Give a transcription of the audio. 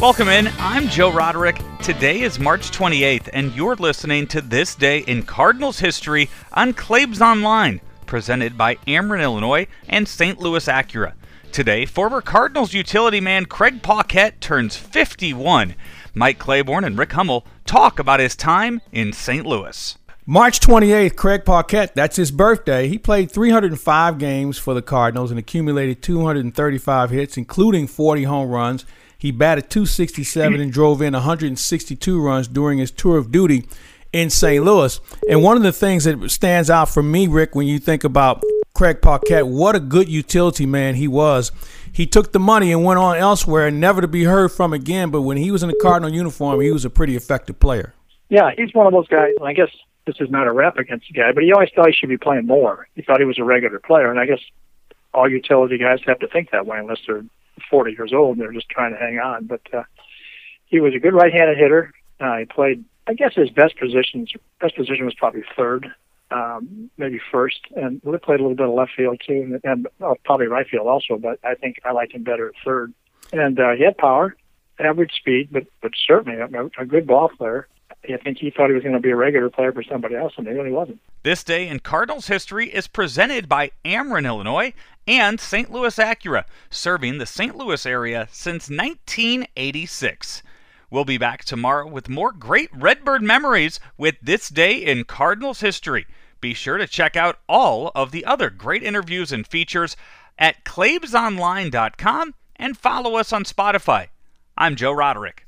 Welcome in. I'm Joe Roderick. Today is March 28th, and you're listening to This Day in Cardinals History on Claibs Online, presented by Ameren, Illinois and St. Louis Acura. Today, former Cardinals utility man Craig Paquette turns 51. Mike Claiborne and Rick Hummel talk about his time in St. Louis. March 28th, Craig Paquette, that's his birthday. He played 305 games for the Cardinals and accumulated 235 hits, including 40 home runs. He batted 267 and drove in 162 runs during his tour of duty in St. Louis. And one of the things that stands out for me, Rick, when you think about Craig Paquette, what a good utility man he was. He took the money and went on elsewhere, never to be heard from again. But when he was in the Cardinal uniform, he was a pretty effective player. Yeah, he's one of those guys. I guess this is not a rap against the guy, but he always thought he should be playing more. He thought he was a regular player, and I guess all utility guys have to think that way unless they're 40 years old and they're just trying to hang on. But uh, he was a good right-handed hitter. Uh, he played, I guess, his best positions. Best position was probably third, um, maybe first, and he played a little bit of left field too, and, and uh, probably right field also. But I think I liked him better at third. And uh, he had power, average speed, but but certainly a, a good ball player. I think he thought he was going to be a regular player for somebody else, and he really wasn't. This day in Cardinals history is presented by Ameren, Illinois, and St. Louis Acura, serving the St. Louis area since 1986. We'll be back tomorrow with more great Redbird memories with This Day in Cardinals history. Be sure to check out all of the other great interviews and features at claibsonline.com and follow us on Spotify. I'm Joe Roderick.